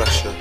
pressure.